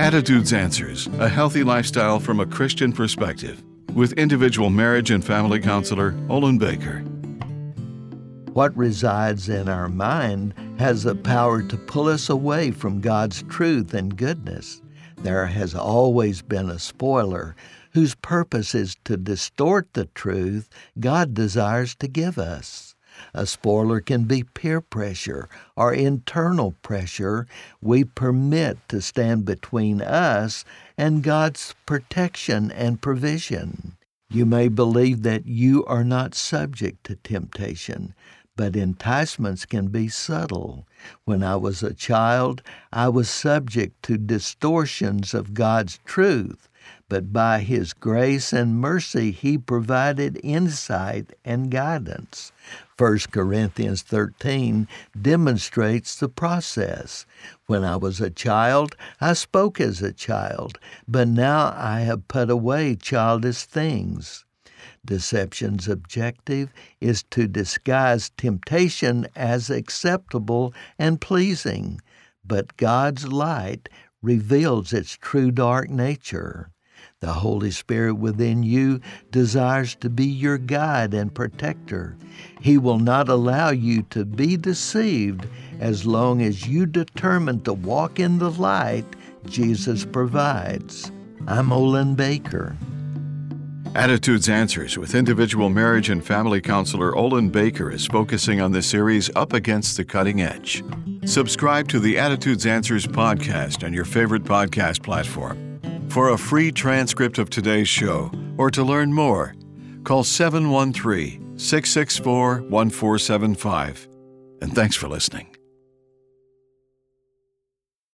Attitudes Answers A Healthy Lifestyle from a Christian Perspective with individual marriage and family counselor Olin Baker. What resides in our mind has the power to pull us away from God's truth and goodness. There has always been a spoiler whose purpose is to distort the truth God desires to give us. A spoiler can be peer pressure or internal pressure we permit to stand between us and God's protection and provision. You may believe that you are not subject to temptation, but enticements can be subtle. When I was a child, I was subject to distortions of God's truth, but by His grace and mercy, He provided insight and guidance. 1 Corinthians 13 demonstrates the process. When I was a child, I spoke as a child, but now I have put away childish things. Deception's objective is to disguise temptation as acceptable and pleasing, but God's light reveals its true dark nature. The Holy Spirit within you desires to be your guide and protector. He will not allow you to be deceived as long as you determine to walk in the light Jesus provides. I'm Olin Baker. Attitudes Answers with individual marriage and family counselor Olin Baker is focusing on the series Up Against the Cutting Edge. Subscribe to the Attitudes Answers podcast on your favorite podcast platform. For a free transcript of today's show or to learn more, call 713 664 1475. And thanks for listening.